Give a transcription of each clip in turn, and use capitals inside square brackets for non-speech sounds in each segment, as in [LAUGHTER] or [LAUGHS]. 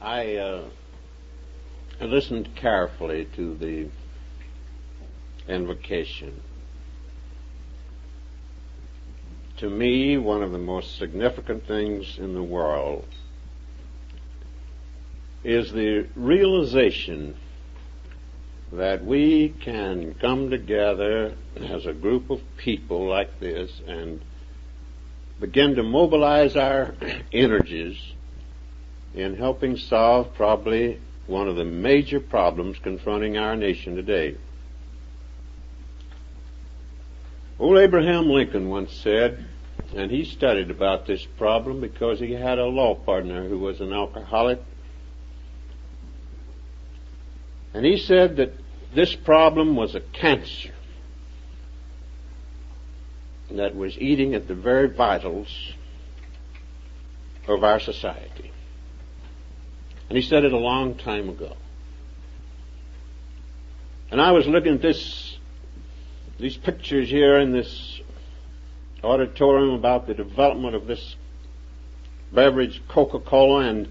I uh, listened carefully to the invocation. To me, one of the most significant things in the world is the realization that we can come together as a group of people like this and begin to mobilize our energies in helping solve probably one of the major problems confronting our nation today. Old Abraham Lincoln once said, and he studied about this problem because he had a law partner who was an alcoholic. And he said that this problem was a cancer that was eating at the very vitals of our society. And he said it a long time ago. And I was looking at this, these pictures here in this auditorium about the development of this beverage, Coca-Cola, and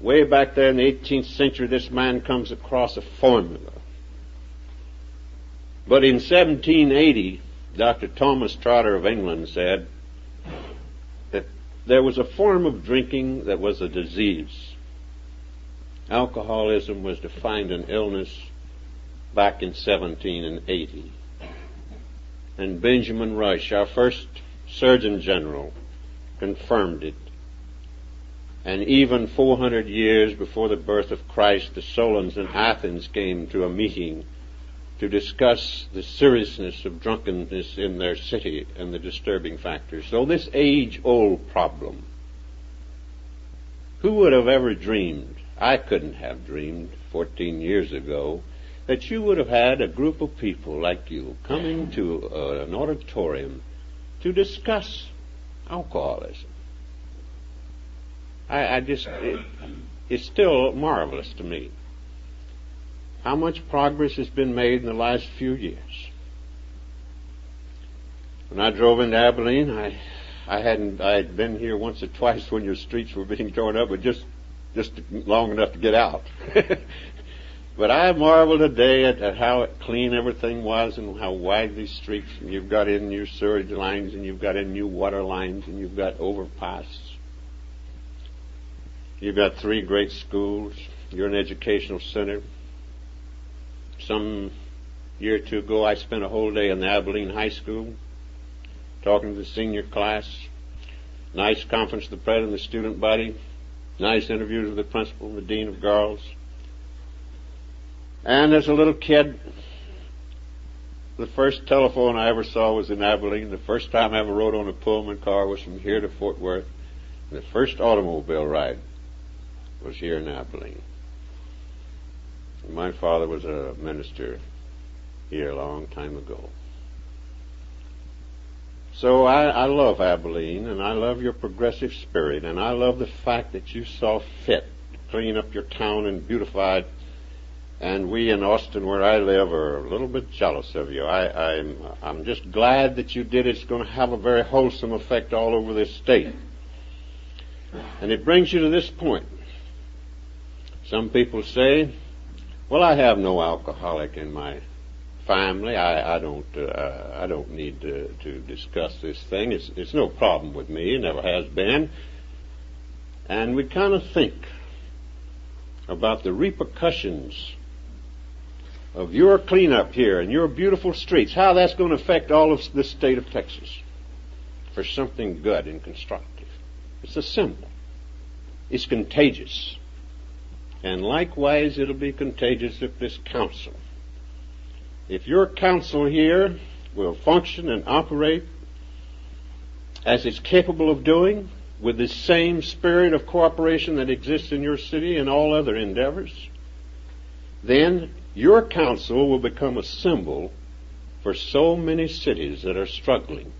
way back there in the 18th century, this man comes across a formula. But in 1780, Dr. Thomas Trotter of England said that there was a form of drinking that was a disease. Alcoholism was defined an illness back in 1780. And Benjamin Rush, our first Surgeon General, confirmed it. And even 400 years before the birth of Christ, the Solons in Athens came to a meeting to discuss the seriousness of drunkenness in their city and the disturbing factors. So this age-old problem, who would have ever dreamed I couldn't have dreamed 14 years ago that you would have had a group of people like you coming to uh, an auditorium to discuss alcoholism. I, I just, it, it's still marvelous to me how much progress has been made in the last few years. When I drove into Abilene, I, I hadn't, I had been here once or twice when your streets were being torn up, but just just long enough to get out. [LAUGHS] but I marvel today at, at, how clean everything was and how wide these streets, and you've got in new sewage lines, and you've got in new water lines, and you've got overpasses. You've got three great schools. You're an educational center. Some year or two ago, I spent a whole day in the Abilene High School talking to the senior class. Nice conference the president of the student body Nice interviews with the principal and the dean of girls. And as a little kid, the first telephone I ever saw was in Abilene. The first time I ever rode on a Pullman car was from here to Fort Worth. And the first automobile ride was here in Abilene. My father was a minister here a long time ago. So I, I love Abilene, and I love your progressive spirit, and I love the fact that you saw fit to clean up your town and beautify it. And we in Austin, where I live, are a little bit jealous of you. I, I'm, I'm just glad that you did it. It's going to have a very wholesome effect all over this state. And it brings you to this point. Some people say, well, I have no alcoholic in my family. I, I don't uh, I don't need to, to discuss this thing. It's it's no problem with me. It never has been. And we kind of think about the repercussions of your cleanup here and your beautiful streets, how that's going to affect all of the state of Texas for something good and constructive. It's a symbol. It's contagious. And likewise, it'll be contagious if this council if your council here will function and operate as it's capable of doing, with the same spirit of cooperation that exists in your city and all other endeavors, then your council will become a symbol for so many cities that are struggling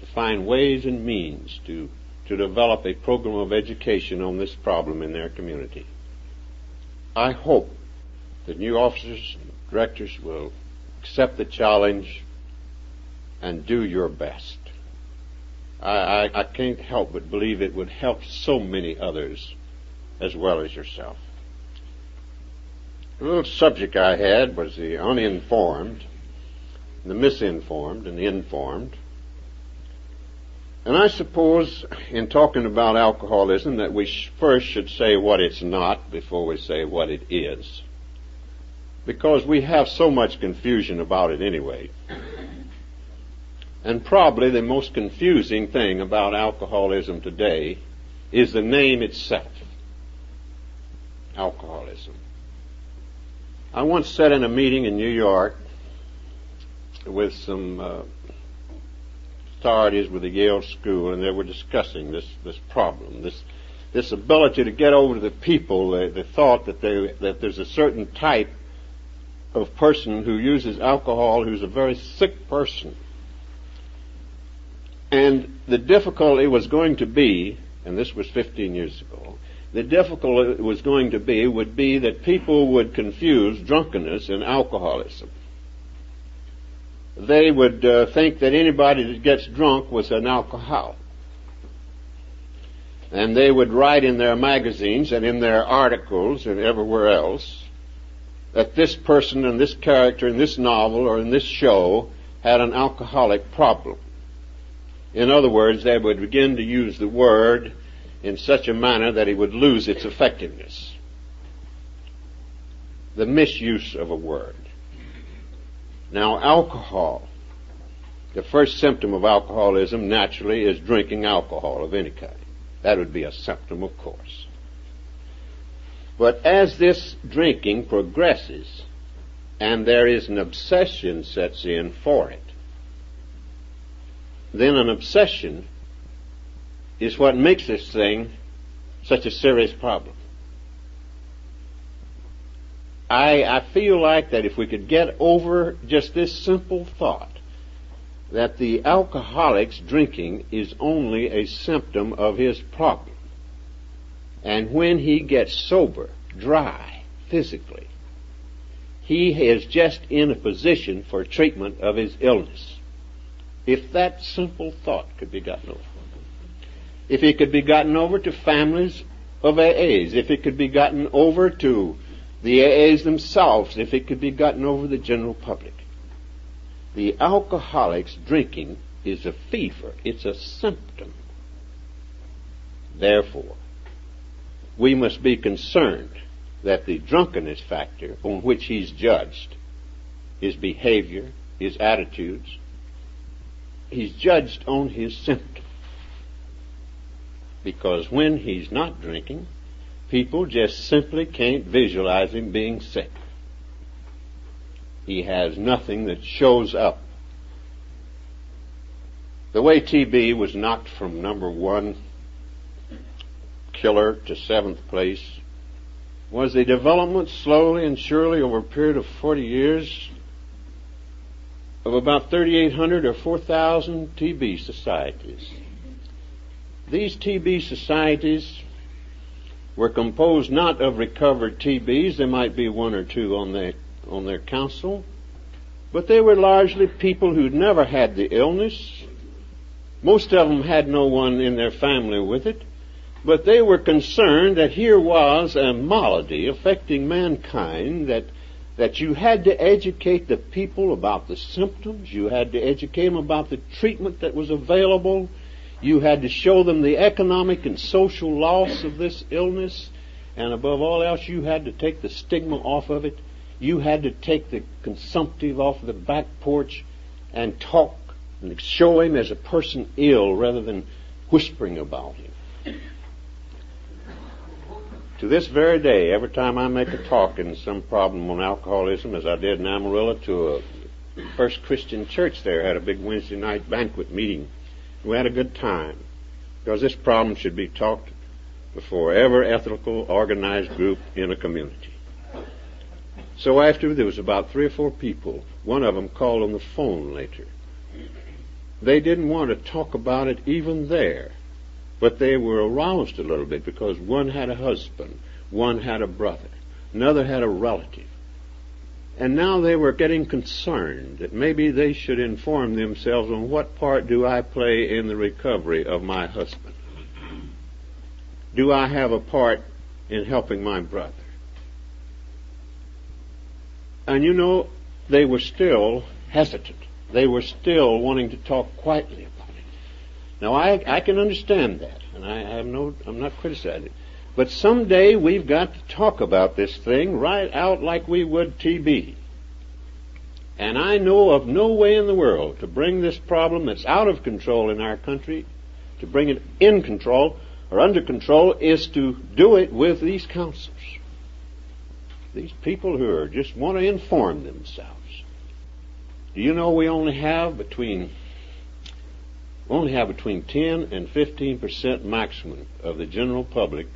to find ways and means to, to develop a program of education on this problem in their community. I hope that new officers directors will accept the challenge and do your best. I, I, I, can't help but believe it would help so many others as well as yourself. The little subject I had was the uninformed, the misinformed, and the informed. And I suppose in talking about alcoholism that we first should say what it's not before we say what it is. Because we have so much confusion about it anyway. And probably the most confusing thing about alcoholism today is the name itself. Alcoholism. I once sat in a meeting in New York with some uh, authorities with the Yale School, and they were discussing this this problem, this this ability to get over to the people the, the thought that they that there's a certain type of person who uses alcohol who's a very sick person and the difficulty was going to be, and this was 15 years ago, the difficulty was going to be would be that people would confuse drunkenness and alcoholism. They would uh, think that anybody that gets drunk was an alcoholic. And they would write in their magazines and in their articles and everywhere else that this person and this character in this novel or in this show had an alcoholic problem. In other words, they would begin to use the word in such a manner that it would lose its effectiveness. The misuse of a word. Now, alcohol. The first symptom of alcoholism naturally is drinking alcohol of any kind. That would be a symptom, of course. But as this drinking progresses, and there is an obsession sets in for it, then an obsession is what makes this thing such a serious problem. I, I feel like that if we could get over just this simple thought that the alcoholic's drinking is only a symptom of his problem. And when he gets sober, dry, physically, he is just in a position for treatment of his illness. If that simple thought could be gotten over. If it could be gotten over to families of AAs, if it could be gotten over to the AAs themselves, if it could be gotten over the general public. The alcoholic's drinking is a fever. It's a symptom. Therefore, we must be concerned that the drunkenness factor on which he's judged, his behavior, his attitudes, he's judged on his symptom. Because when he's not drinking, people just simply can't visualize him being sick. He has nothing that shows up. The way TB was knocked from number one killer to seventh place was the development slowly and surely over a period of 40 years of about 3,800 or 4,000 TB societies. These TB societies were composed not of recovered TBs, there might be one or two on their, on their council, but they were largely people who'd never had the illness. Most of them had no one in their family with it, but they were concerned that here was a malady affecting mankind that that you had to educate the people about the symptoms, you had to educate them about the treatment that was available, you had to show them the economic and social loss of this illness, and above all else, you had to take the stigma off of it. You had to take the consumptive off the back porch and talk and show him as a person ill rather than whispering about him to this very day, every time I make a talk in some problem on alcoholism, as I did in Amarillo to a First Christian Church there, had a big Wednesday night banquet meeting. We had a good time because this problem should be talked before every ethical, organized group in a community. So after there was about three or four people, one of them called on the phone later. They didn't want to talk about it even there. But they were aroused a little bit because one had a husband, one had a brother, another had a relative. And now they were getting concerned that maybe they should inform themselves on what part do I play in the recovery of my husband? Do I have a part in helping my brother. And you know, they were still hesitant. They were still wanting to talk quietly. Now I, I can understand that, and I have no, I'm not criticizing. But someday we've got to talk about this thing right out like we would TB. And I know of no way in the world to bring this problem that's out of control in our country, to bring it in control or under control, is to do it with these councils. These people who are just want to inform themselves. Do you know we only have between only have between 10 and 15 percent maximum of the general public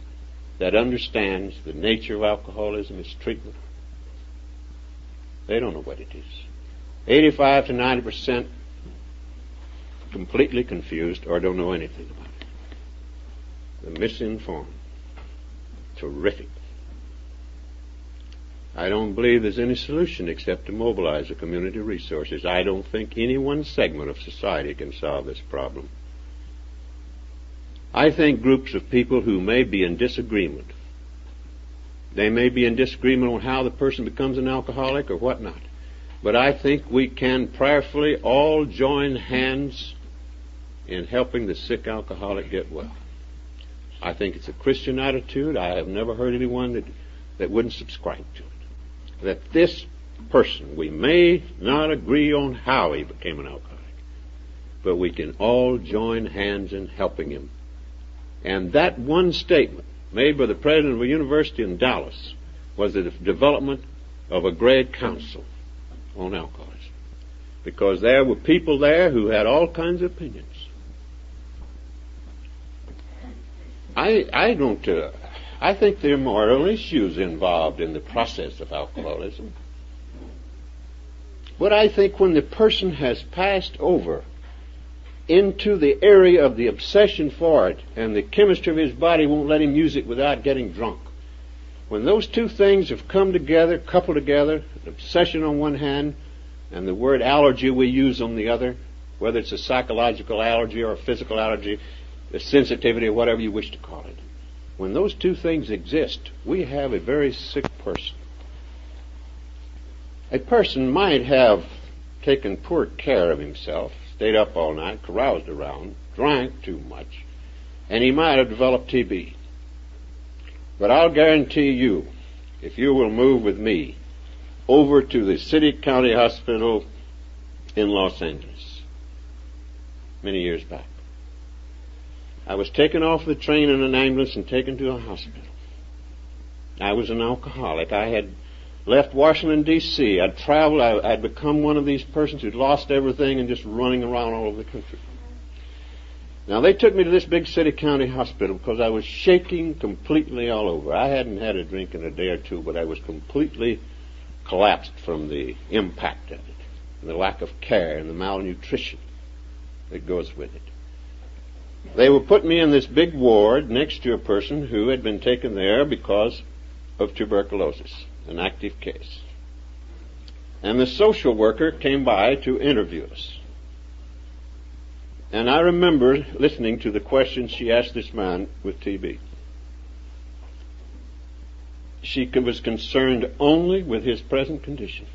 that understands the nature of alcoholism, its treatment. They don't know what it is. 85 to 90 percent completely confused or don't know anything about it. They're misinformed. Terrific. I don't believe there's any solution except to mobilize the community resources. I don't think any one segment of society can solve this problem. I think groups of people who may be in disagreement, they may be in disagreement on how the person becomes an alcoholic or whatnot, but I think we can prayerfully all join hands in helping the sick alcoholic get well. I think it's a Christian attitude. I have never heard anyone that, that wouldn't subscribe to it that this person, we may not agree on how he became an alcoholic, but we can all join hands in helping him. And that one statement made by the president of a university in Dallas was the development of a great council on alcoholism. Because there were people there who had all kinds of opinions. I, I don't, uh, I think there are moral issues involved in the process of alcoholism. But I think when the person has passed over into the area of the obsession for it, and the chemistry of his body won't let him use it without getting drunk. When those two things have come together, coupled together, an obsession on one hand, and the word allergy we use on the other, whether it's a psychological allergy or a physical allergy, a sensitivity or whatever you wish to call it, when those two things exist, we have a very sick person. A person might have taken poor care of himself, stayed up all night, caroused around, drank too much, and he might have developed TB. But I'll guarantee you, if you will move with me over to the City County Hospital in Los Angeles, many years back, I was taken off the train in an ambulance and taken to a hospital. I was an alcoholic. I had left Washington D.C. I'd traveled. I, would become one of these persons who'd lost everything and just running around all over the country. Now they took me to this big city county hospital because I was shaking completely all over. I hadn't had a drink in a day or two, but I was completely collapsed from the impact of it and the lack of care and the malnutrition that goes with it. They were put me in this big ward next to a person who had been taken there because of tuberculosis, an active case. And the social worker came by to interview us. And I remember listening to the questions she asked this man with TB. She was concerned only with his present condition.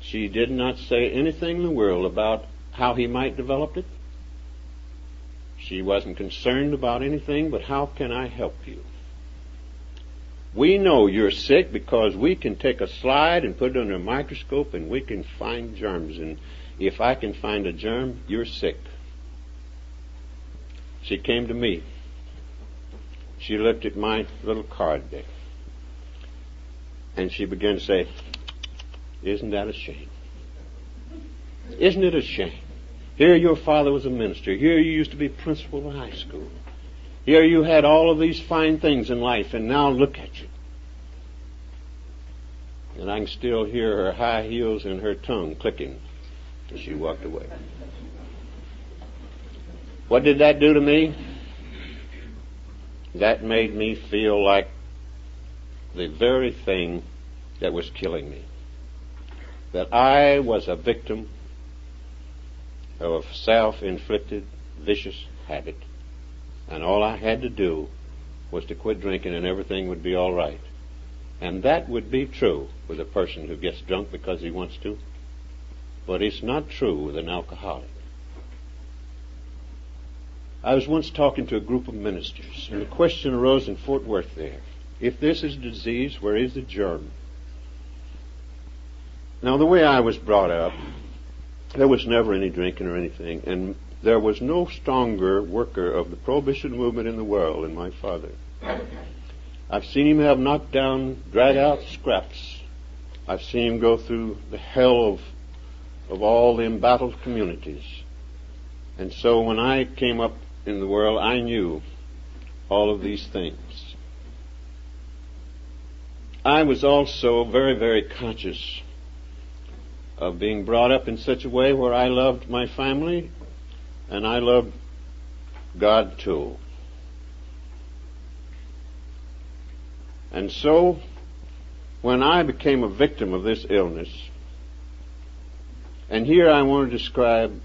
She did not say anything in the world about how he might develop it, she wasn't concerned about anything but how can I help you? We know you're sick because we can take a slide and put it under a microscope and we can find germs. And if I can find a germ, you're sick. She came to me. She looked at my little card there. And she began to say, Isn't that a shame? Isn't it a shame? Here your father was a minister. Here you used to be principal of high school. Here you had all of these fine things in life, and now look at you. And I can still hear her high heels and her tongue clicking as she walked away. What did that do to me? That made me feel like the very thing that was killing me. That I was a victim of self-inflicted vicious habit. And all I had to do was to quit drinking and everything would be all right. And that would be true with a person who gets drunk because he wants to. But it's not true with an alcoholic. I was once talking to a group of ministers, and the question arose in Fort Worth there. If this is a disease, where is the germ? Now, the way I was brought up, there was never any drinking or anything, and there was no stronger worker of the prohibition movement in the world than my father. I've seen him have knockdown, drag out scraps. I've seen him go through the hell of, of all the embattled communities. And so when I came up in the world, I knew all of these things. I was also very, very conscious of being brought up in such a way where I loved my family and I loved God too. And so, when I became a victim of this illness, and here I want to describe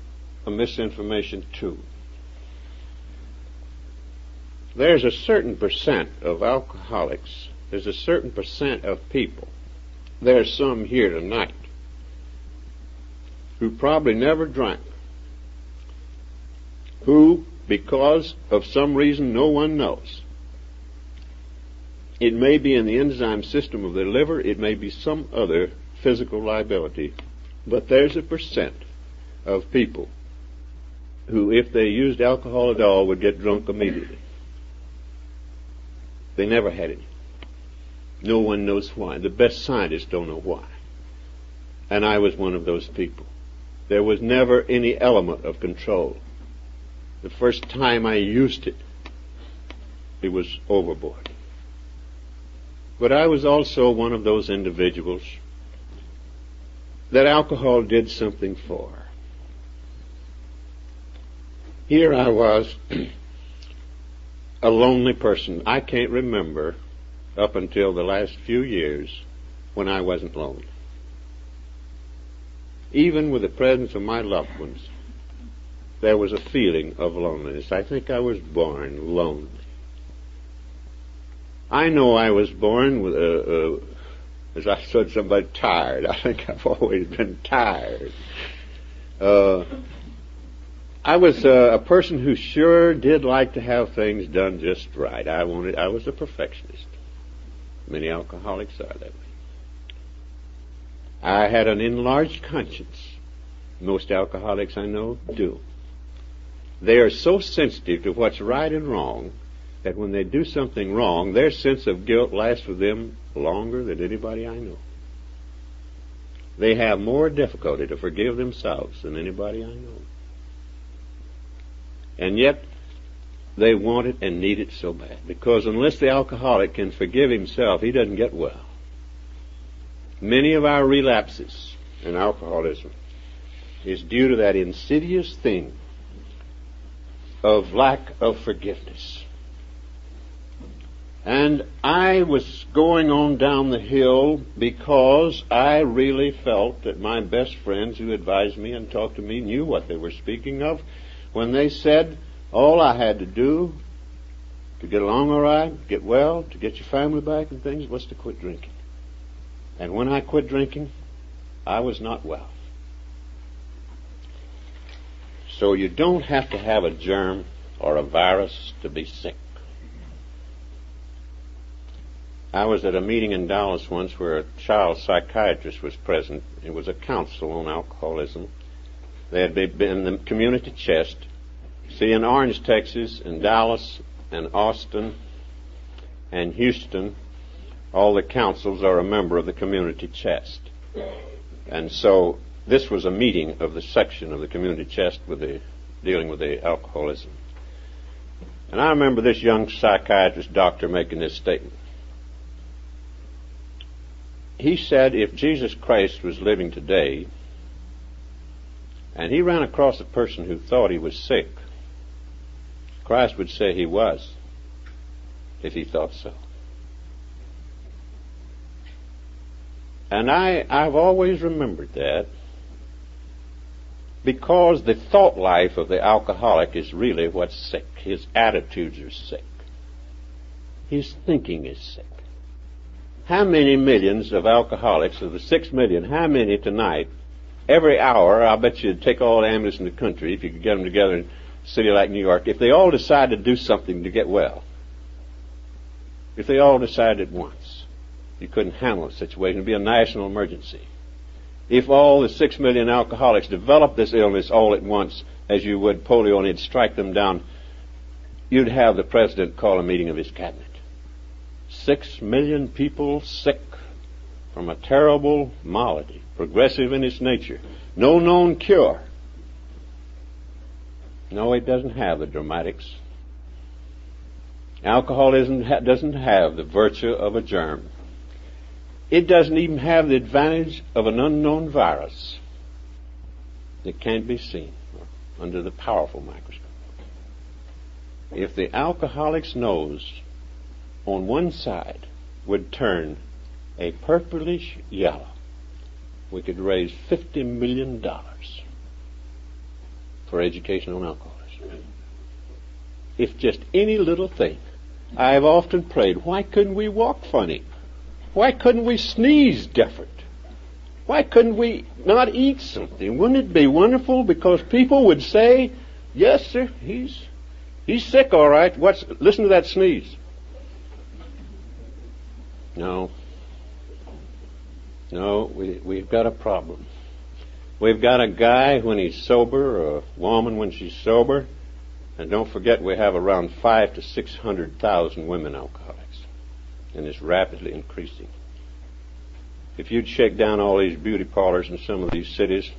a misinformation too. There's a certain percent of alcoholics, there's a certain percent of people, there's some here tonight, who probably never drank, who, because of some reason no one knows, it may be in the enzyme system of the liver, it may be some other physical liability, but there's a percent of people who, if they used alcohol at all, would get drunk immediately. They never had any. No one knows why. The best scientists don't know why. And I was one of those people. There was never any element of control. The first time I used it, it was overboard. But I was also one of those individuals that alcohol did something for. Here I was, [CLEARS THROAT] a lonely person. I can't remember up until the last few years when I wasn't lonely. Even with the presence of my loved ones, there was a feeling of loneliness. I think I was born lonely. I know I was born with a, a as I said, somebody tired. I think I've always been tired. Uh, I was uh, a person who sure did like to have things done just right. I wanted. I was a perfectionist. Many alcoholics are that way. I had an enlarged conscience. Most alcoholics I know do. They are so sensitive to what's right and wrong that when they do something wrong, their sense of guilt lasts with them longer than anybody I know. They have more difficulty to forgive themselves than anybody I know. And yet, they want it and need it so bad. Because unless the alcoholic can forgive himself, he doesn't get well. Many of our relapses in alcoholism is due to that insidious thing of lack of forgiveness. And I was going on down the hill because I really felt that my best friends who advised me and talked to me knew what they were speaking of when they said all I had to do to get along all right, get well, to get your family back and things was to quit drinking. And when I quit drinking, I was not well. So you don't have to have a germ or a virus to be sick. I was at a meeting in Dallas once where a child psychiatrist was present. It was a council on alcoholism. They had been in the community chest. See, in Orange, Texas, in Dallas, and Austin, and Houston, all the councils are a member of the community chest. And so this was a meeting of the section of the community chest with the dealing with the alcoholism. And I remember this young psychiatrist doctor making this statement he said if Jesus Christ was living today and he ran across a person who thought he was sick, Christ would say he was if he thought so. And I, I've always remembered that because the thought life of the alcoholic is really what's sick. His attitudes are sick. His thinking is sick. How many millions of alcoholics, of the six million, how many tonight, every hour, I'll bet you'd take all the ambulances in the country, if you could get them together in a city like New York, if they all decided to do something to get well, if they all decided at once, you couldn't handle the situation. It would be a national emergency. If all the six million alcoholics developed this illness all at once, as you would polio, and it'd strike them down, you'd have the president call a meeting of his cabinet. Six million people sick from a terrible malady, progressive in its nature. No known cure. No, it doesn't have the dramatics. Alcoholism doesn't have the virtue of a germ. It doesn't even have the advantage of an unknown virus that can't be seen under the powerful microscope. If the alcoholic's nose on one side would turn a purplish yellow, we could raise $50 million for education on alcoholism. If just any little thing. I've often prayed, why couldn't we walk funny? Why couldn't we sneeze different? Why couldn't we not eat something? Wouldn't it be wonderful? Because people would say, yes, sir, he's, he's sick all right. What's, listen to that sneeze. No. No, we, we've got a problem. We've got a guy when he's sober, or a woman when she's sober, and don't forget we have around five to six hundred thousand women alcoholics, and it's rapidly increasing. If you'd shake down all these beauty parlors in some of these cities,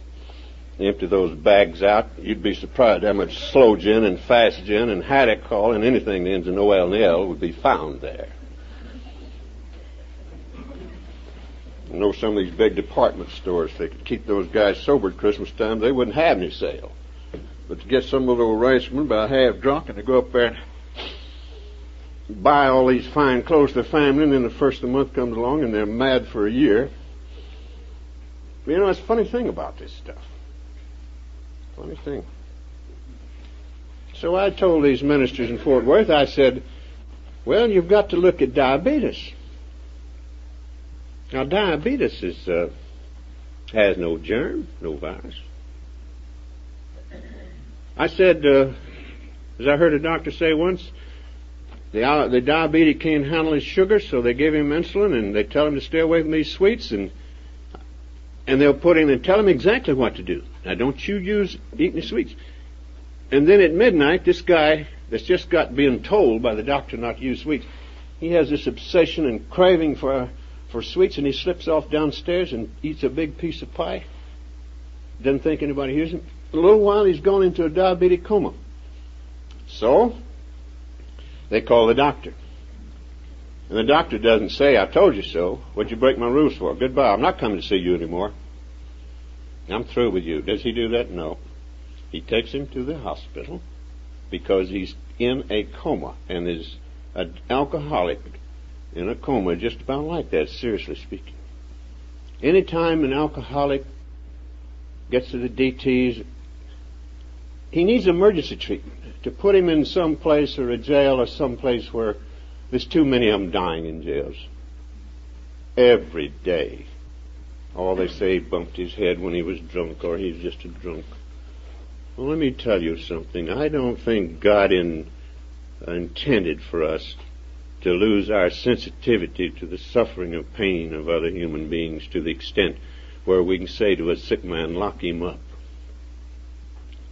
empty those bags out, you'd be surprised how much slow gin and fast gin and Hadacol and anything that ends in OL and L would be found there. I know some of these big department stores, if they could keep those guys sober at Christmas time, they wouldn't have any sale. But to get some little ranchman about half drunk and to go up there and buy all these fine clothes for their family, and then the first of the month comes along and they're mad for a year. You know, it's a funny thing about this stuff. Funny thing. So I told these ministers in Fort Worth, I said, well, you've got to look at diabetes. Now, diabetes is, uh, has no germ, no virus. I said, uh, as I heard a doctor say once, the, uh, the diabetic can't handle his sugar, so they give him insulin and they tell him to stay away from these sweets and and they'll put him and tell him exactly what to do. Now don't you use eating sweets. And then at midnight, this guy that's just got being told by the doctor not to use sweets, he has this obsession and craving for for sweets and he slips off downstairs and eats a big piece of pie. Doesn't think anybody hears him a little while he's gone into a diabetic coma. So, they call the doctor. And the doctor doesn't say, I told you so. What'd you break my rules for? Goodbye. I'm not coming to see you anymore. I'm through with you. Does he do that? No. He takes him to the hospital because he's in a coma and is an alcoholic in a coma just about like that, seriously speaking. Anytime an alcoholic gets to the DTs, he needs emergency treatment to put him in some place or a jail or some place where there's too many of them dying in jails. Every day. All they say he bumped his head when he was drunk or he's just a drunk. Well, let me tell you something. I don't think God in, uh, intended for us to lose our sensitivity to the suffering and pain of other human beings to the extent where we can say to a sick man, lock him up.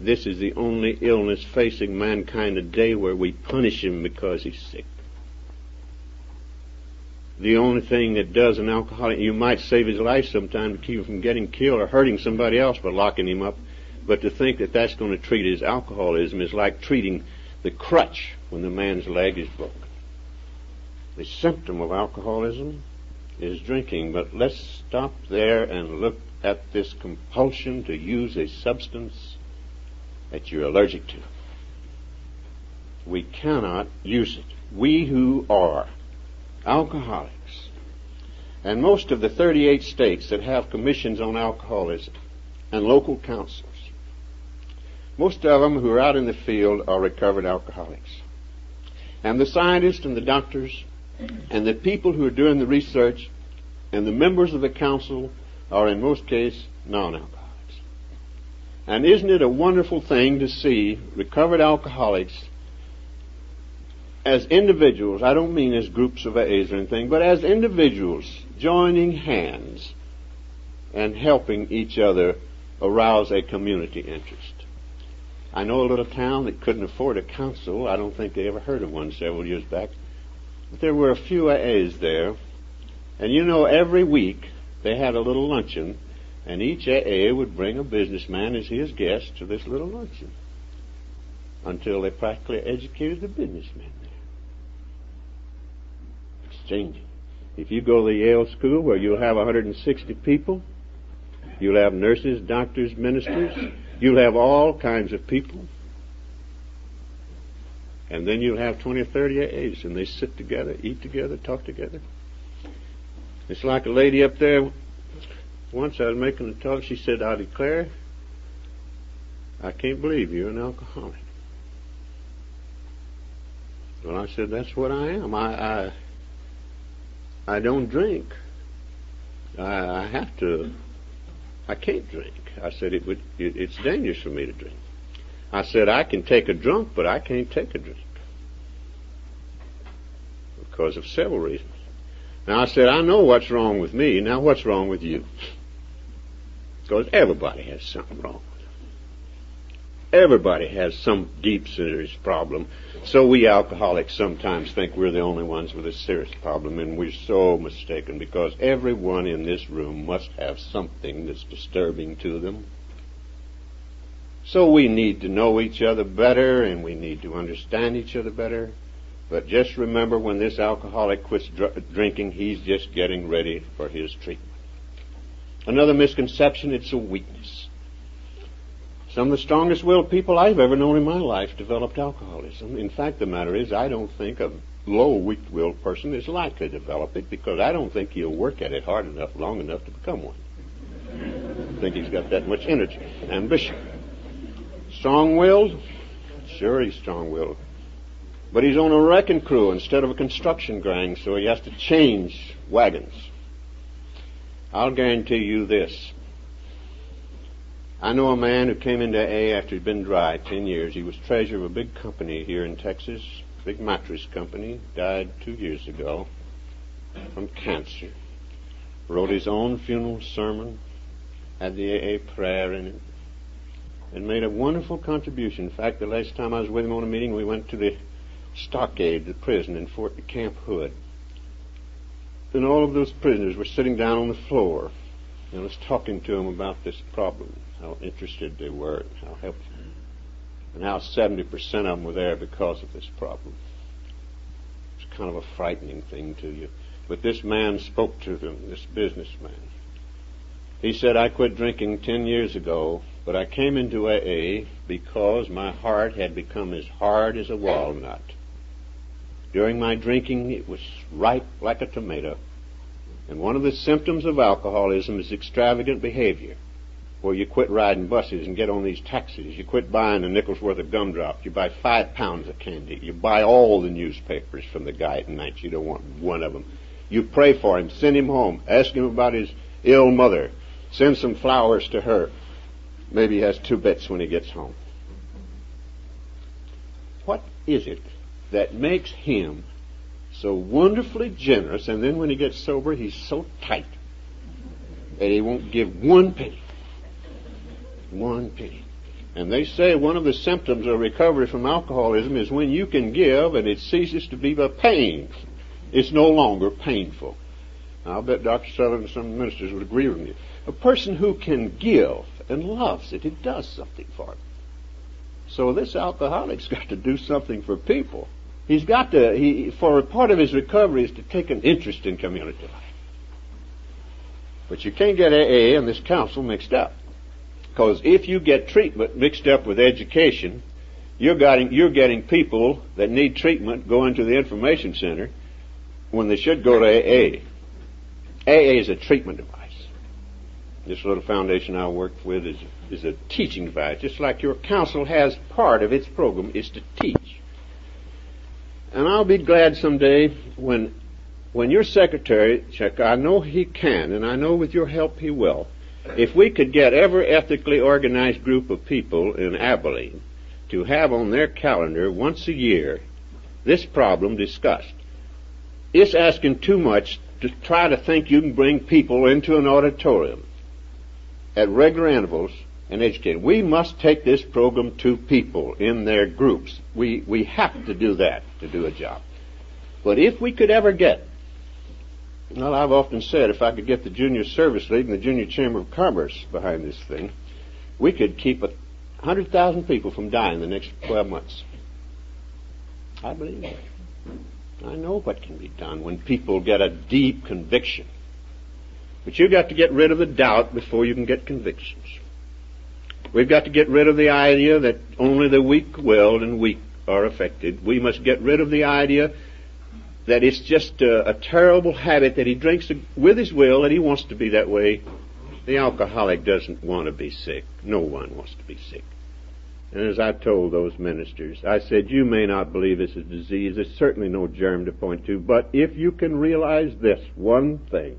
This is the only illness facing mankind today where we punish him because he's sick. The only thing that does an alcoholic, you might save his life sometime to keep him from getting killed or hurting somebody else by locking him up, but to think that that's going to treat his alcoholism is like treating the crutch when the man's leg is broken. The symptom of alcoholism is drinking, but let's stop there and look at this compulsion to use a substance that you're allergic to. We cannot use it. We who are alcoholics, and most of the 38 states that have commissions on alcoholism and local councils, most of them who are out in the field are recovered alcoholics. And the scientists and the doctors and the people who are doing the research and the members of the council are in most cases non-alcoholics. And isn't it a wonderful thing to see recovered alcoholics as individuals, I don't mean as groups of A's or anything, but as individuals joining hands and helping each other arouse a community interest. I know a little town that couldn't afford a council. I don't think they ever heard of one several years back. But there were a few A's there. And you know, every week they had a little luncheon, and each AA would bring a businessman as his guest to this little luncheon until they practically educated the businessmen there. Exchanging. If you go to the Yale School where you'll have 160 people, you'll have nurses, doctors, ministers, You'll have all kinds of people. And then you'll have 20 or 30 AAs, and they sit together, eat together, talk together. It's like a lady up there, once I was making a talk, she said, I declare, I can't believe you're an alcoholic. Well, I said, that's what I am. I, I, I don't drink. I, I have to, I can't drink. I said it would. It, it's dangerous for me to drink. I said I can take a drunk, but I can't take a drink because of several reasons. Now I said I know what's wrong with me. Now what's wrong with you? Because everybody has something wrong. Everybody has some deep serious problem. So we alcoholics sometimes think we're the only ones with a serious problem, and we're so mistaken because everyone in this room must have something that's disturbing to them. So we need to know each other better, and we need to understand each other better. But just remember when this alcoholic quits dr- drinking, he's just getting ready for his treatment. Another misconception, it's a weakness. Some of the strongest willed people I've ever known in my life developed alcoholism. In fact, the matter is, I don't think a low, weak willed person is likely to develop it because I don't think he'll work at it hard enough, long enough to become one. I think he's got that much energy, ambition. Strong willed? Sure, he's strong willed. But he's on a wrecking crew instead of a construction gang, so he has to change wagons. I'll guarantee you this I know a man who came into A after he'd been dry ten years. He was treasurer of a big company here in Texas, big mattress company. Died two years ago from cancer. Wrote his own funeral sermon, had the AA prayer in it, and made a wonderful contribution. In fact, the last time I was with him on a meeting, we went to the stockade, the prison in Fort Camp Hood. And all of those prisoners were sitting down on the floor. And I was talking to them about this problem how interested they were, and how helpful, and how 70% of them were there because of this problem. It's kind of a frightening thing to you. But this man spoke to them, this businessman. He said, I quit drinking 10 years ago, but I came into AA because my heart had become as hard as a walnut. During my drinking, it was ripe like a tomato. And one of the symptoms of alcoholism is extravagant behavior. where you quit riding buses and get on these taxis. You quit buying a nickel's worth of gumdrops. You buy five pounds of candy. You buy all the newspapers from the guy at night. You don't want one of them. You pray for him. Send him home. Ask him about his ill mother. Send some flowers to her. Maybe he has two bits when he gets home. What is it that makes him so wonderfully generous and then when he gets sober he's so tight that he won't give one penny? one penny. And they say one of the symptoms of recovery from alcoholism is when you can give and it ceases to be a pain. It's no longer painful. I'll bet Dr. Sutherland and some ministers would agree with me. A person who can give and loves it, it does something for him. So this alcoholic's [LAUGHS] got to do something for people. He's got to, he, for a part of his recovery is to take an interest in community life. But you can't get AA and this council mixed up. Because if you get treatment mixed up with education, you're getting, you're getting people that need treatment going to the information center when they should go to AA. AA is a treatment device. This little foundation I work with is, is a teaching device, just like your council has part of its program is to teach. And I'll be glad someday when, when your secretary, I know he can, and I know with your help he will, if we could get every ethically organized group of people in Abilene to have on their calendar once a year this problem discussed. It's asking too much to try to think you can bring people into an auditorium at regular intervals and educate. We must take this program to people in their groups. We, we have to do that to do a job. But if we could ever get, well, I've often said if I could get the Junior Service League and the Junior Chamber of Commerce behind this thing, we could keep a hundred thousand people from dying the next twelve months. I believe that. I know what can be done when people get a deep conviction. But you've got to get rid of the doubt before you can get convictions. We've got to get rid of the idea that only the weak-willed and weak are affected. We must get rid of the idea that it's just a, a terrible habit that he drinks with his will and he wants to be that way. The alcoholic doesn't want to be sick. No one wants to be sick. And as I told those ministers, I said, you may not believe this is disease. There's certainly no germ to point to. But if you can realize this one thing,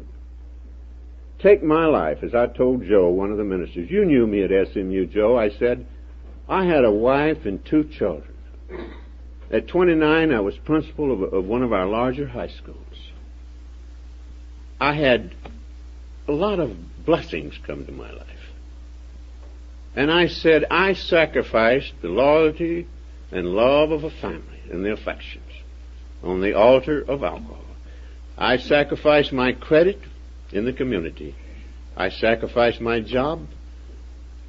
take my life, as I told Joe, one of the ministers. You knew me at SMU, Joe. I said, I had a wife and two children. At 29, I was principal of, of one of our larger high schools. I had a lot of blessings come to my life. And I said, I sacrificed the loyalty and love of a family and the affections on the altar of alcohol. I sacrificed my credit in the community. I sacrificed my job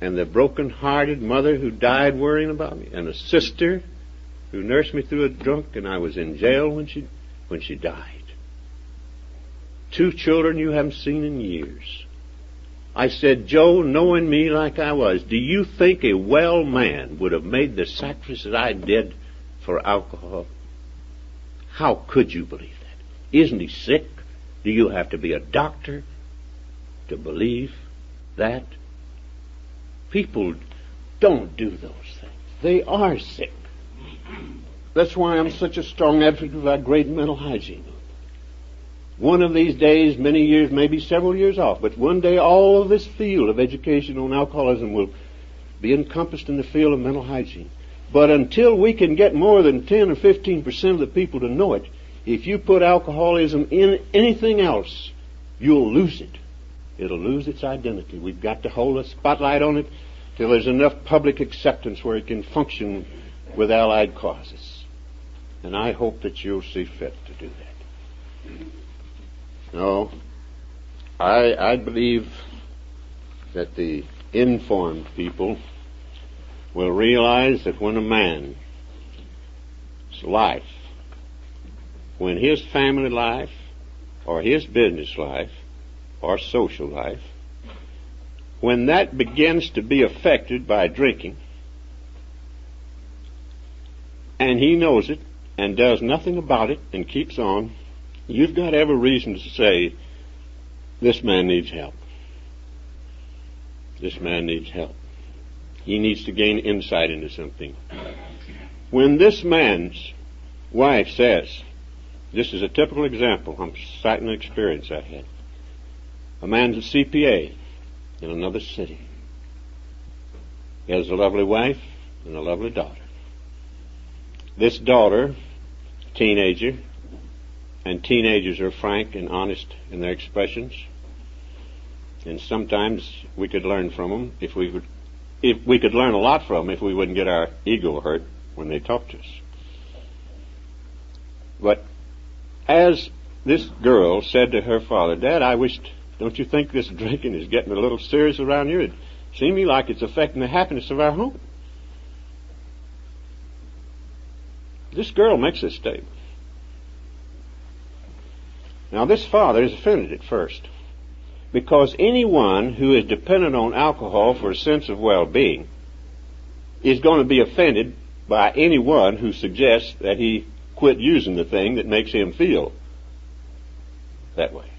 and the broken-hearted mother who died worrying about me and a sister who nursed me through a drunk and I was in jail when she, when she died. Two children you haven't seen in years. I said, Joe, knowing me like I was, do you think a well man would have made the sacrifices I did for alcohol? How could you believe that? Isn't he sick? Do you have to be a doctor to believe that? People don't do those things. They are sick. That's why I'm such a strong advocate of our great mental hygiene. One of these days, many years, maybe several years off, but one day all of this field of education on alcoholism will be encompassed in the field of mental hygiene. But until we can get more than 10 or 15 percent of the people to know it, if you put alcoholism in anything else, you'll lose it. It'll lose its identity. We've got to hold a spotlight on it till there's enough public acceptance where it can function with allied causes. And I hope that you'll see fit to do that. No. I, I believe that the informed people will realize that when a man's life, when his family life, or his business life, or social life, when that begins to be affected by drinking, and he knows it and does nothing about it and keeps on, You've got every reason to say, this man needs help. This man needs help. He needs to gain insight into something. When this man's wife says, this is a typical example, I'm citing an experience I had. A man's a CPA in another city. He has a lovely wife and a lovely daughter. This daughter, teenager, and teenagers are frank and honest in their expressions. And sometimes we could learn from them if we would, if we could learn a lot from them if we wouldn't get our ego hurt when they talk to us. But as this girl said to her father, Dad, I wished, don't you think this drinking is getting a little serious around here? It seems like it's affecting the happiness of our home. This girl makes this statement. Now this father is offended at first. Because anyone who is dependent on alcohol for a sense of well-being is going to be offended by anyone who suggests that he quit using the thing that makes him feel that way.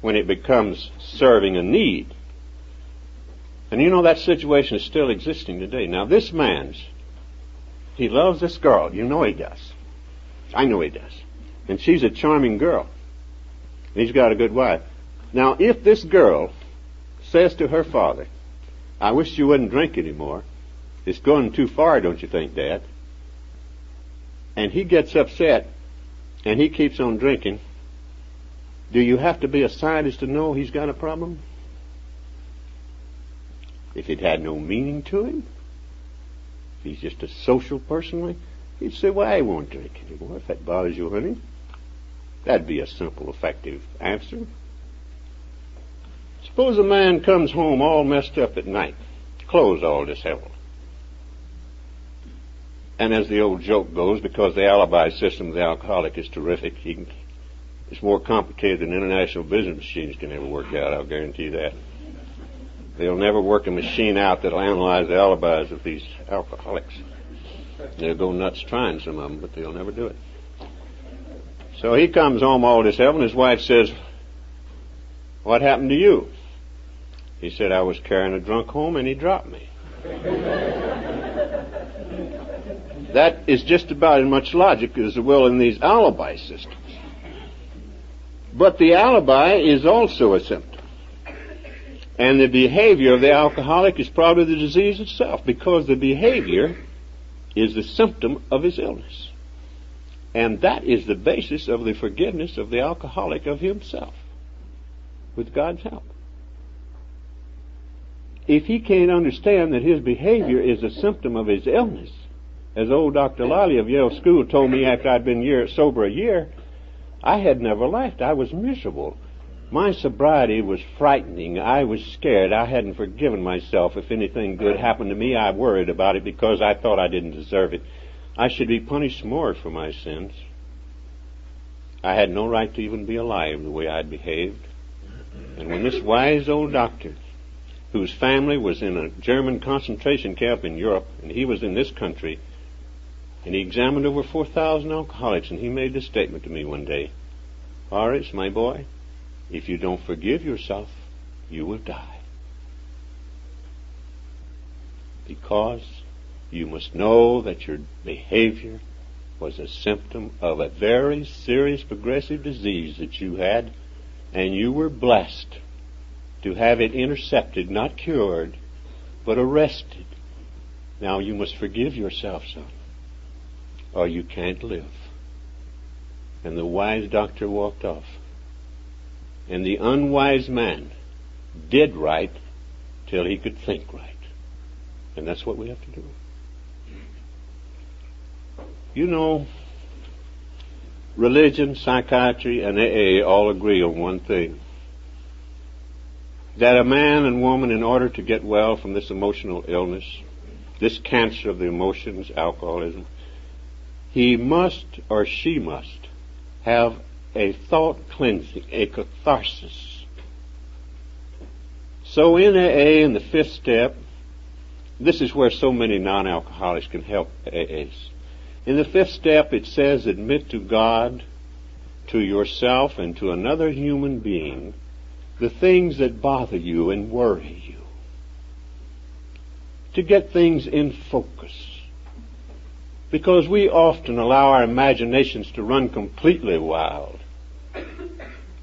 When it becomes serving a need. And you know that situation is still existing today. Now this man's He loves this girl. You know he does. I know he does. And she's a charming girl. And He's got a good wife. Now, if this girl says to her father, I wish you wouldn't drink anymore. It's going too far, don't you think, Dad? And he gets upset and he keeps on drinking. Do you have to be a scientist to know he's got a problem? If it had no meaning to him, he's just a social person, he'd say, well, I won't drink anymore if that bothers you, honey. That'd be a simple, effective answer. Suppose a man comes home all messed up at night, clothes all disheveled. And as the old joke goes, because the alibi system of the alcoholic is terrific, he can, it's more complicated than international business machines can ever work out, I'll guarantee that. They'll never work a machine out that'll analyze the alibis of these alcoholics. They'll go nuts trying some of them, but they'll never do it. So he comes home all disheveled, and his wife says, What happened to you? He said, I was carrying a drunk home and he dropped me. [LAUGHS] that is just about as much logic as there will in these alibi systems. But the alibi is also a symptom. And the behavior of the alcoholic is probably the disease itself because the behavior is the symptom of his illness. And that is the basis of the forgiveness of the alcoholic of himself with God's help if he can't understand that his behavior is a symptom of his illness, as old Dr. Lolli of Yale School told me after I'd been year, sober a year, I had never laughed. I was miserable. My sobriety was frightening. I was scared. I hadn't forgiven myself. If anything good happened to me, I worried about it because I thought I didn't deserve it. I should be punished more for my sins. I had no right to even be alive the way I'd behaved. And when this wise old doctor whose family was in a German concentration camp in Europe, and he was in this country, and he examined over 4,000 alcoholics, and he made this statement to me one day Horace, my boy, if you don't forgive yourself, you will die. Because you must know that your behavior was a symptom of a very serious progressive disease that you had, and you were blessed to have it intercepted, not cured, but arrested. Now you must forgive yourself, son, or you can't live. And the wise doctor walked off. And the unwise man did right till he could think right. And that's what we have to do. You know, religion, psychiatry, and AA all agree on one thing that a man and woman, in order to get well from this emotional illness, this cancer of the emotions, alcoholism, he must or she must have a thought cleansing, a catharsis. So in AA, in the fifth step, this is where so many non-alcoholics can help AAs. In the fifth step, it says, admit to God, to yourself, and to another human being the things that bother you and worry you. To get things in focus. Because we often allow our imaginations to run completely wild.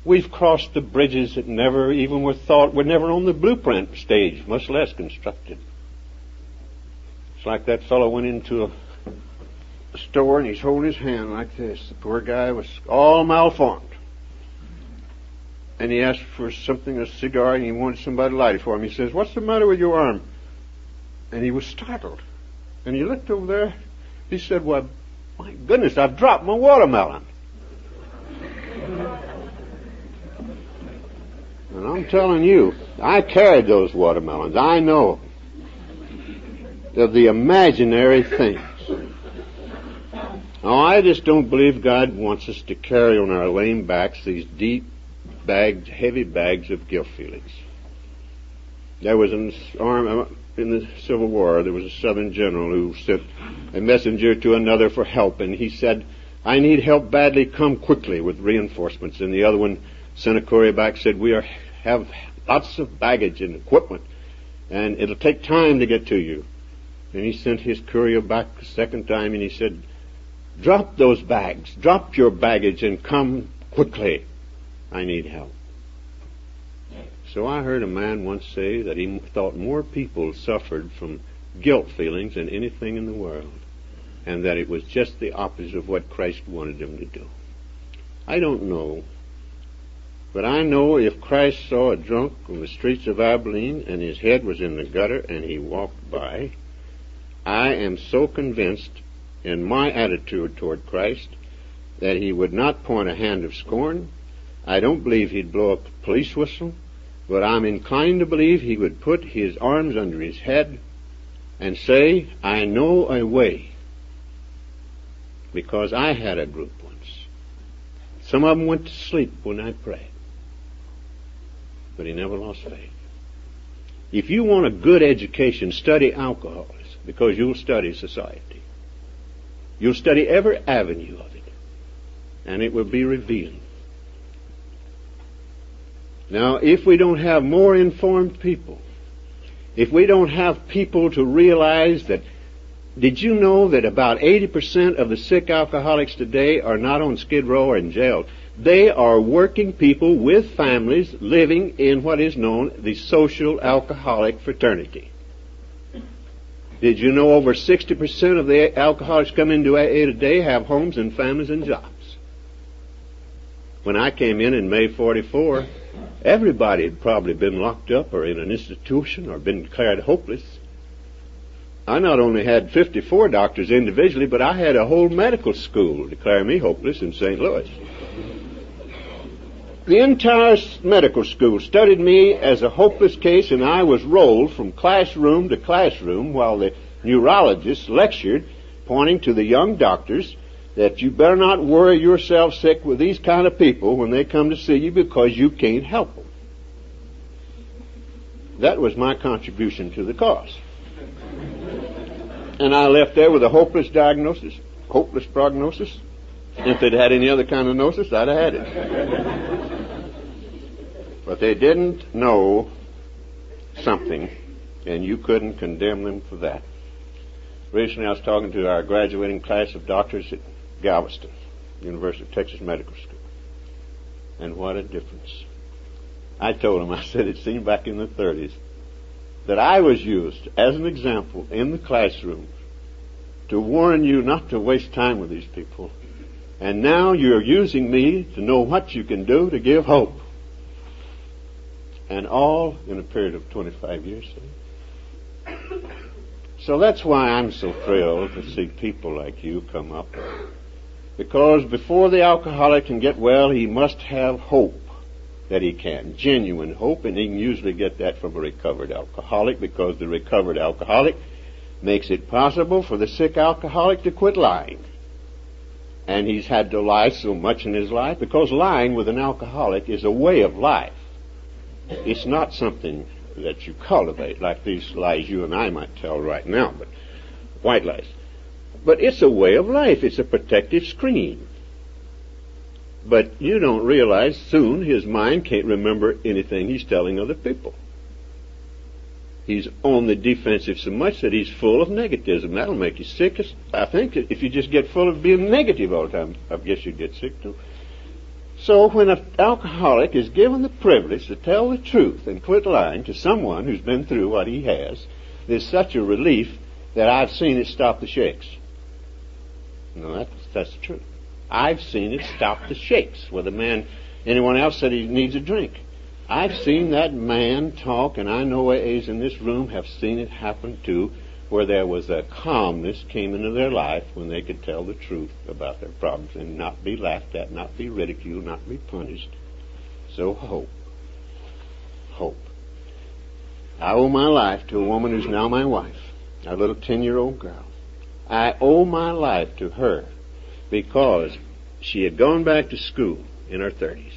We've crossed the bridges that never even were thought, were never on the blueprint stage, much less constructed. It's like that fellow went into a store and he's holding his hand like this. The poor guy was all malformed and he asked for something, a cigar, and he wanted somebody to light it for him. He says, What's the matter with your arm? And he was startled. And he looked over there. He said, Well, my goodness, I've dropped my watermelon. And I'm telling you, I carried those watermelons. I know. They're the imaginary things. Now, I just don't believe God wants us to carry on our lame backs these deep bags, heavy bags of guilt feelings. There was an arm in the Civil War. There was a Southern general who sent a messenger to another for help, and he said, "I need help badly. Come quickly with reinforcements." And the other one sent a courier back, said, "We are have lots of baggage and equipment, and it'll take time to get to you." And he sent his courier back a second time and he said, drop those bags, drop your baggage and come quickly. I need help. So I heard a man once say that he thought more people suffered from guilt feelings than anything in the world, and that it was just the opposite of what Christ wanted them to do. I don't know, but I know if Christ saw a drunk on the streets of Abilene and his head was in the gutter and he walked by, I am so convinced in my attitude toward Christ that he would not point a hand of scorn. I don't believe he'd blow a police whistle, but I'm inclined to believe he would put his arms under his head and say, I know a way. Because I had a group once. Some of them went to sleep when I prayed. But he never lost faith. If you want a good education, study alcoholism because you'll study society. You'll study every avenue of it. And it will be revealed. Now, if we don't have more informed people, if we don't have people to realize that, did you know that about 80% of the sick alcoholics today are not on Skid Row or in jail? They are working people with families living in what is known the social alcoholic fraternity. Did you know over 60% of the alcoholics come into AA today have homes and families and jobs? When I came in in May 44, everybody had probably been locked up or in an institution or been declared hopeless. I not only had 54 doctors individually, but I had a whole medical school declare me hopeless in St. Louis. The entire medical school studied me as a hopeless case and I was rolled from classroom to classroom while the neurologists lectured, pointing to the young doctors that you better not worry yourself sick with these kind of people when they come to see you because you can't help them. That was my contribution to the cause. And I left there with a hopeless diagnosis, hopeless prognosis. If they'd had any other kind of gnosis, I'd have had it. But they didn't know something, and you couldn't condemn them for that. Recently I was talking to our graduating class of doctors at Galveston, University of Texas Medical School. And what a difference. I told him, I said it seemed back in the 30s that I was used as an example in the classroom to warn you not to waste time with these people. And now you're using me to know what you can do to give hope. And all in a period of 25 years. Eh? So that's why I'm so thrilled to see people like you come up. Because before the alcoholic can get well, he must have hope that he can. Genuine hope, and he can usually get that from a recovered alcoholic because the recovered alcoholic makes it possible for the sick alcoholic to quit lying. And he's had to lie so much in his life because lying with an alcoholic is a way of life. It's not something that you cultivate like these lies you and I might tell right now, but white lies. But it's a way of life. It's a protective screen. But you don't realize soon his mind can't remember anything he's telling other people. He's on the defensive so much that he's full of negativism. That'll make you sick. I think if you just get full of being negative all the time, I guess you'd get sick too. So when an alcoholic is given the privilege to tell the truth and quit lying to someone who's been through what he has, there's such a relief that I've seen it stop the shakes. No, that's, that's the truth. I've seen it stop the shakes. Whether man, anyone else said he needs a drink. I've seen that man talk, and I know AAs in this room have seen it happen too where there was a calmness came into their life when they could tell the truth about their problems and not be laughed at, not be ridiculed, not be punished. So hope. Hope. I owe my life to a woman who's now my wife, a little 10 year old girl. I owe my life to her because she had gone back to school in her 30s.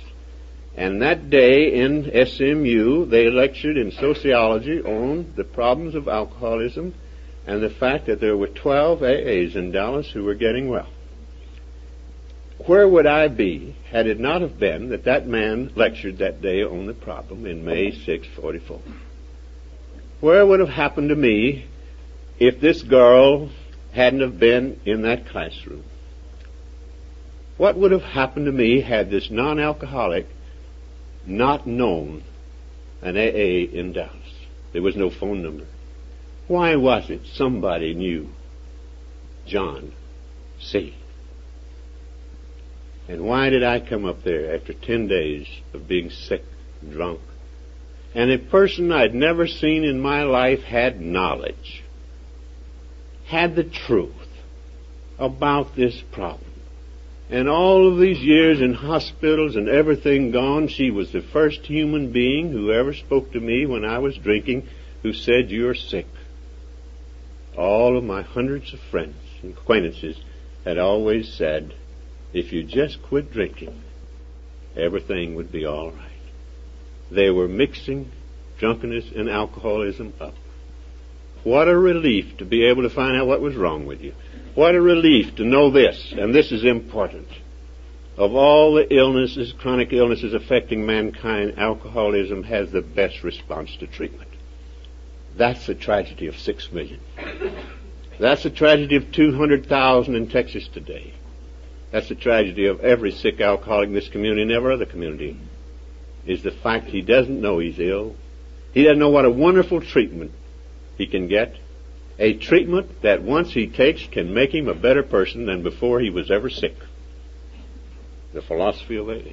And that day in SMU, they lectured in sociology on the problems of alcoholism and the fact that there were 12 AAs in Dallas who were getting well. Where would I be had it not have been that that man lectured that day on the problem in May 6, 44? Where would have happened to me if this girl hadn't have been in that classroom? What would have happened to me had this non-alcoholic not known an AA in Dallas? There was no phone number. Why was it somebody knew John C? And why did I come up there after ten days of being sick drunk? And a person I'd never seen in my life had knowledge, had the truth about this problem. And all of these years in hospitals and everything gone, she was the first human being who ever spoke to me when I was drinking who said, You're sick. All of my hundreds of friends and acquaintances had always said, If you just quit drinking, everything would be all right. They were mixing drunkenness and alcoholism up. What a relief to be able to find out what was wrong with you. What a relief to know this, and this is important. Of all the illnesses, chronic illnesses affecting mankind, alcoholism has the best response to treatment. That's the tragedy of six million. That's the tragedy of 200,000 in Texas today. That's the tragedy of every sick alcoholic in this community and every other community, is the fact he doesn't know he's ill. He doesn't know what a wonderful treatment he can get a treatment that once he takes can make him a better person than before he was ever sick. The philosophy of AA.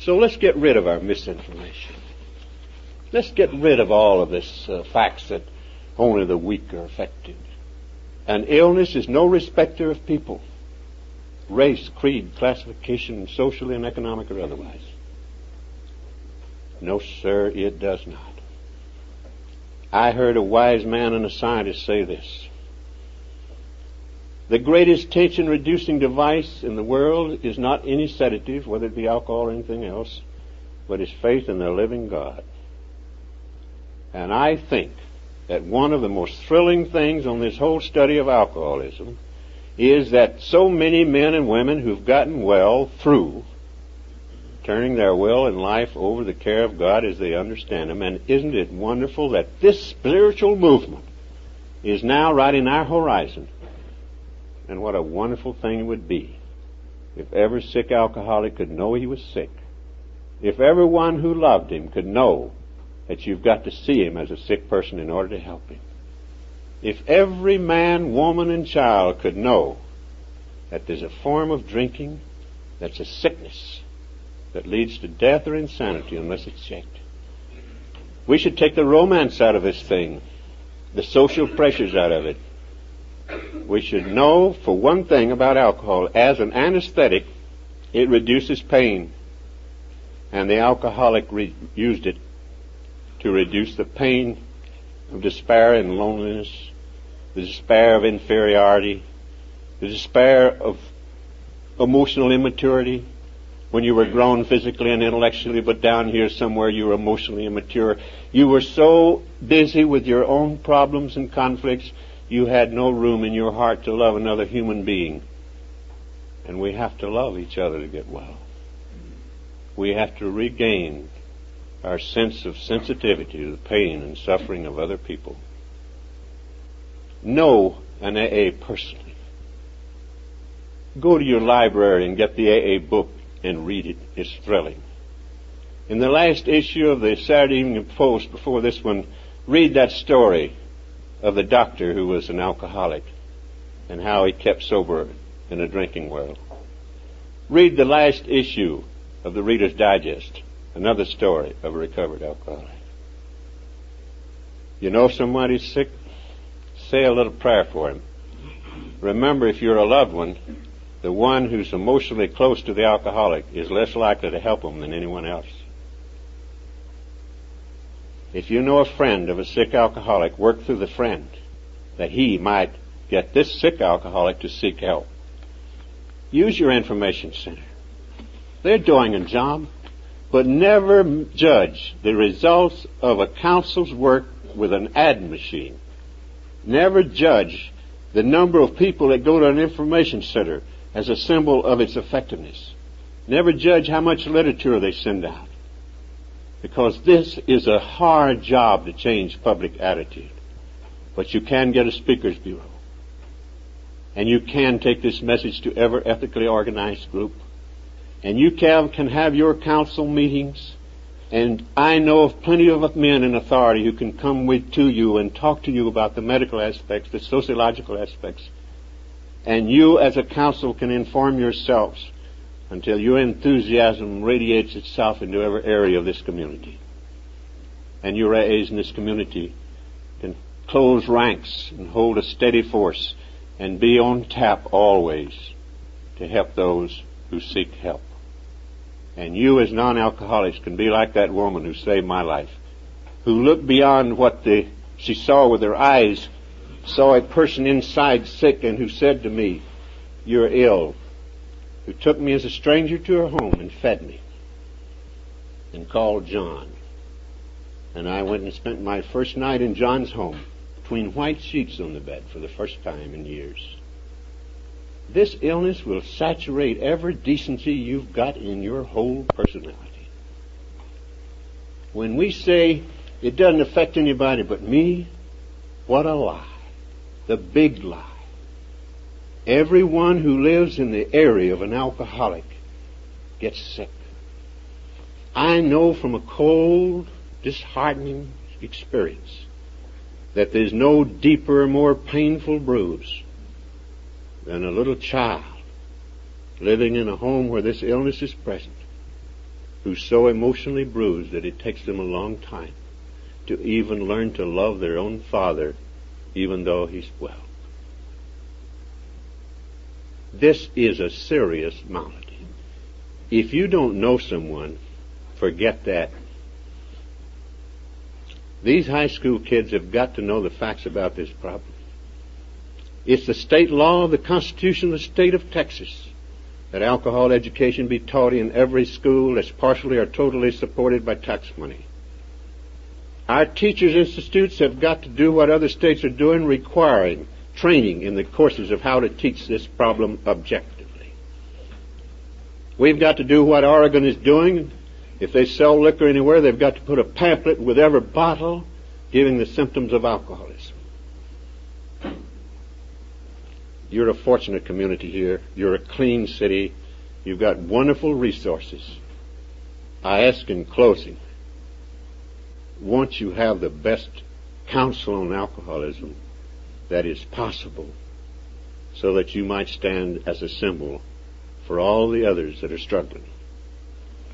So let's get rid of our misinformation. Let's get rid of all of this uh, facts that only the weak are affected. And illness is no respecter of people, race, creed, classification, socially and economic or otherwise. No, sir, it does not. I heard a wise man and a scientist say this. The greatest tension reducing device in the world is not any sedative, whether it be alcohol or anything else, but is faith in the living God. And I think that one of the most thrilling things on this whole study of alcoholism is that so many men and women who've gotten well through turning their will and life over the care of God as they understand Him. And isn't it wonderful that this spiritual movement is now right in our horizon? And what a wonderful thing it would be if every sick alcoholic could know he was sick. If everyone who loved him could know that you've got to see him as a sick person in order to help him. If every man, woman, and child could know that there's a form of drinking that's a sickness that leads to death or insanity unless it's checked. We should take the romance out of this thing, the social pressures out of it. We should know, for one thing, about alcohol. As an anesthetic, it reduces pain. And the alcoholic re- used it to reduce the pain of despair and loneliness, the despair of inferiority, the despair of emotional immaturity, when you were grown physically and intellectually, but down here somewhere you were emotionally immature. You were so busy with your own problems and conflicts, you had no room in your heart to love another human being. And we have to love each other to get well. We have to regain our sense of sensitivity to the pain and suffering of other people. Know an AA personally. Go to your library and get the AA book and read it. It's thrilling. In the last issue of the Saturday Evening Post, before this one, read that story of the doctor who was an alcoholic and how he kept sober in a drinking world. Read the last issue of the Reader's Digest, another story of a recovered alcoholic. You know somebody's sick? Say a little prayer for him. Remember, if you're a loved one, the one who's emotionally close to the alcoholic is less likely to help him than anyone else. If you know a friend of a sick alcoholic, work through the friend that he might get this sick alcoholic to seek help. Use your information center. They're doing a job, but never judge the results of a counsel's work with an ad machine. Never judge the number of people that go to an information center as a symbol of its effectiveness. Never judge how much literature they send out. Because this is a hard job to change public attitude. But you can get a speakers bureau. And you can take this message to every ethically organized group. And you can, can have your council meetings. And I know of plenty of men in authority who can come with to you and talk to you about the medical aspects, the sociological aspects. And you as a council can inform yourselves until your enthusiasm radiates itself into every area of this community. And you raise in this community can close ranks and hold a steady force and be on tap always to help those who seek help. And you as non-alcoholics can be like that woman who saved my life, who looked beyond what the, she saw with her eyes, saw a person inside sick and who said to me, you're ill who took me as a stranger to her home and fed me and called John. And I went and spent my first night in John's home between white sheets on the bed for the first time in years. This illness will saturate every decency you've got in your whole personality. When we say it doesn't affect anybody but me, what a lie. The big lie. Everyone who lives in the area of an alcoholic gets sick. I know from a cold, disheartening experience that there's no deeper, more painful bruise than a little child living in a home where this illness is present who's so emotionally bruised that it takes them a long time to even learn to love their own father even though he's well. This is a serious malady. If you don't know someone, forget that. These high school kids have got to know the facts about this problem. It's the state law of the Constitution of the state of Texas that alcohol education be taught in every school that's partially or totally supported by tax money. Our teachers' institutes have got to do what other states are doing, requiring training in the courses of how to teach this problem objectively. We've got to do what Oregon is doing. If they sell liquor anywhere, they've got to put a pamphlet with every bottle giving the symptoms of alcoholism. You're a fortunate community here. You're a clean city. You've got wonderful resources. I ask in closing, won't you have the best counsel on alcoholism that is possible so that you might stand as a symbol for all the others that are struggling.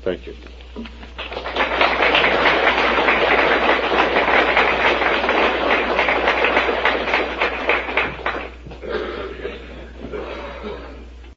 Thank you.